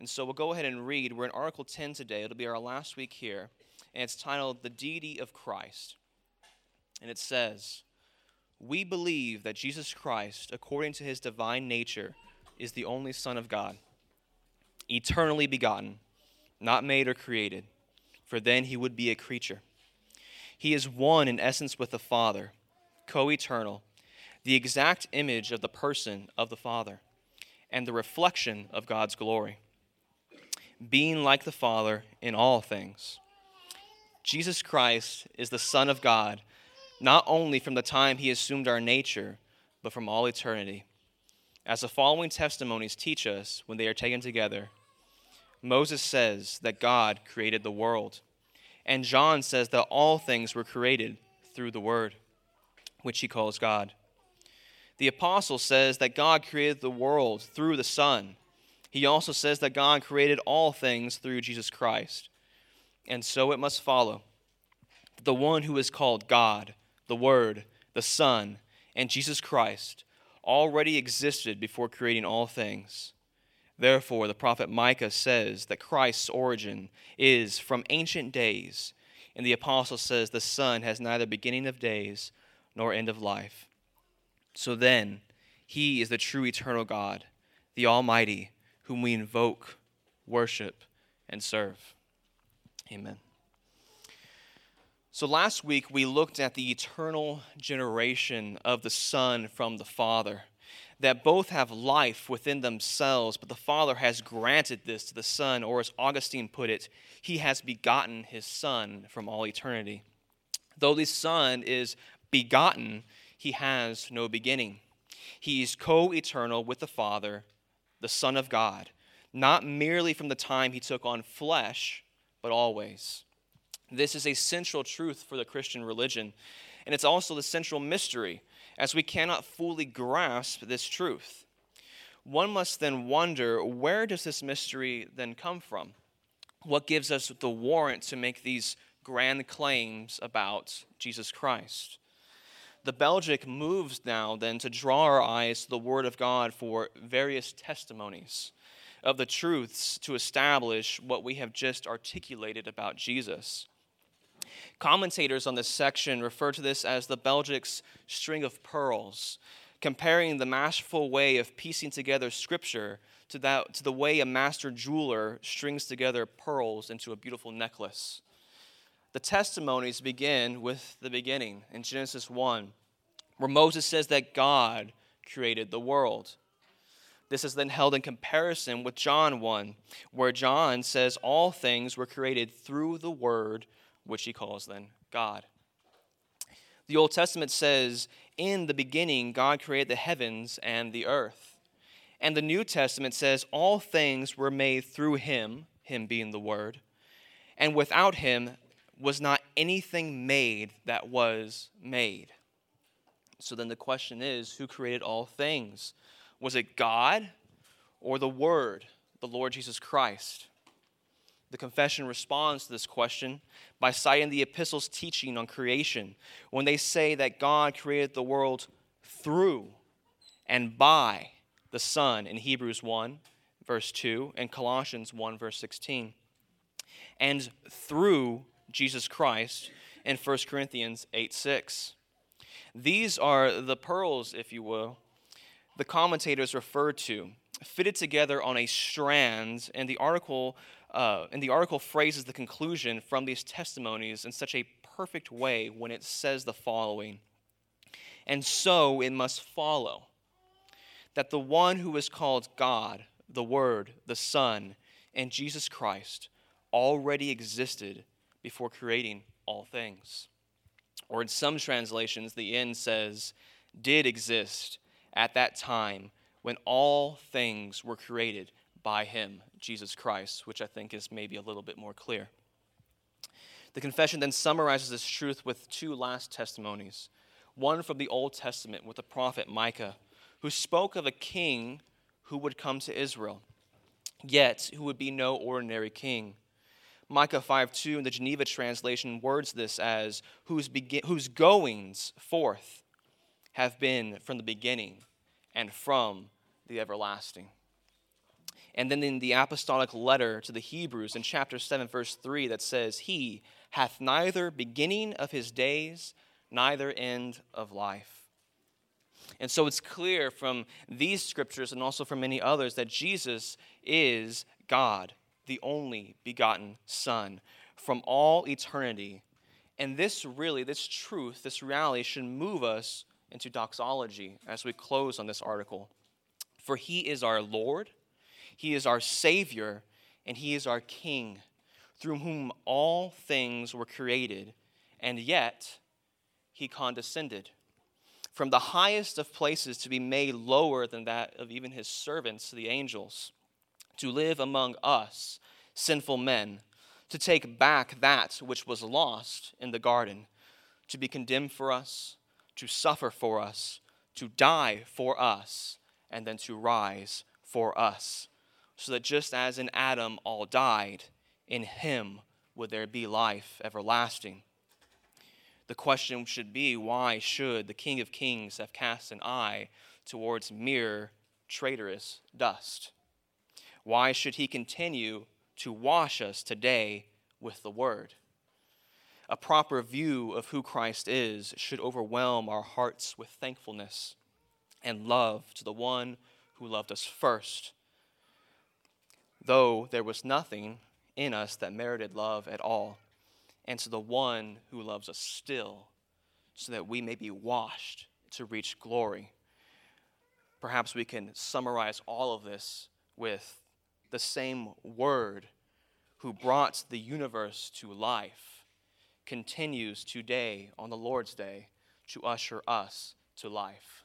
And so we'll go ahead and read. We're in Article 10 today. It'll be our last week here. And it's titled The Deity of Christ. And it says, We believe that Jesus Christ, according to his divine nature, is the only Son of God, eternally begotten, not made or created, for then he would be a creature. He is one in essence with the Father, co eternal, the exact image of the person of the Father, and the reflection of God's glory being like the Father in all things. Jesus Christ is the Son of God, not only from the time he assumed our nature, but from all eternity. As the following testimonies teach us when they are taken together, Moses says that God created the world, and John says that all things were created through the Word, which he calls God. The apostle says that God created the world through the Son he also says that God created all things through Jesus Christ. And so it must follow that the one who is called God, the Word, the Son, and Jesus Christ already existed before creating all things. Therefore, the prophet Micah says that Christ's origin is from ancient days, and the apostle says the Son has neither beginning of days nor end of life. So then, he is the true eternal God, the Almighty whom we invoke, worship, and serve. Amen. So last week we looked at the eternal generation of the Son from the Father, that both have life within themselves, but the Father has granted this to the Son, or as Augustine put it, he has begotten his Son from all eternity. Though the Son is begotten, he has no beginning. He is co eternal with the Father the Son of God, not merely from the time he took on flesh, but always. This is a central truth for the Christian religion, and it's also the central mystery, as we cannot fully grasp this truth. One must then wonder where does this mystery then come from? What gives us the warrant to make these grand claims about Jesus Christ? The Belgic moves now then to draw our eyes to the Word of God for various testimonies of the truths to establish what we have just articulated about Jesus. Commentators on this section refer to this as the Belgic's string of pearls, comparing the masterful way of piecing together Scripture to, that, to the way a master jeweler strings together pearls into a beautiful necklace. The testimonies begin with the beginning in Genesis 1, where Moses says that God created the world. This is then held in comparison with John 1, where John says all things were created through the Word, which he calls then God. The Old Testament says, In the beginning, God created the heavens and the earth. And the New Testament says, All things were made through him, him being the Word. And without him, was not anything made that was made. So then the question is who created all things? Was it God or the Word, the Lord Jesus Christ? The confession responds to this question by citing the epistle's teaching on creation when they say that God created the world through and by the Son in Hebrews 1, verse 2, and Colossians 1, verse 16, and through Jesus Christ in 1 Corinthians 8 6. These are the pearls, if you will, the commentators refer to, fitted together on a strand, and the article uh, and the article phrases the conclusion from these testimonies in such a perfect way when it says the following. And so it must follow that the one who is called God, the Word, the Son, and Jesus Christ already existed before creating all things. Or in some translations, the end says, did exist at that time when all things were created by him, Jesus Christ, which I think is maybe a little bit more clear. The confession then summarizes this truth with two last testimonies one from the Old Testament with the prophet Micah, who spoke of a king who would come to Israel, yet who would be no ordinary king. Micah 5 2 in the Geneva translation words this as, whose, begin- whose goings forth have been from the beginning and from the everlasting. And then in the apostolic letter to the Hebrews in chapter 7, verse 3, that says, He hath neither beginning of his days, neither end of life. And so it's clear from these scriptures and also from many others that Jesus is God, the only begotten Son, from all eternity. And this really, this truth, this reality should move us into doxology as we close on this article. For he is our Lord, he is our Savior, and he is our King, through whom all things were created, and yet he condescended from the highest of places to be made lower than that of even his servants, the angels, to live among us, sinful men, to take back that which was lost in the garden, to be condemned for us, to suffer for us, to die for us, and then to rise for us. So that just as in Adam all died, in him would there be life everlasting. The question should be why should the King of Kings have cast an eye towards mere traitorous dust? Why should he continue to wash us today with the word? A proper view of who Christ is should overwhelm our hearts with thankfulness and love to the one who loved us first, though there was nothing in us that merited love at all and to the one who loves us still, so that we may be washed to reach glory. Perhaps we can summarize all of this with the same word who brought the universe to life continues today on the Lord's day to usher us to life.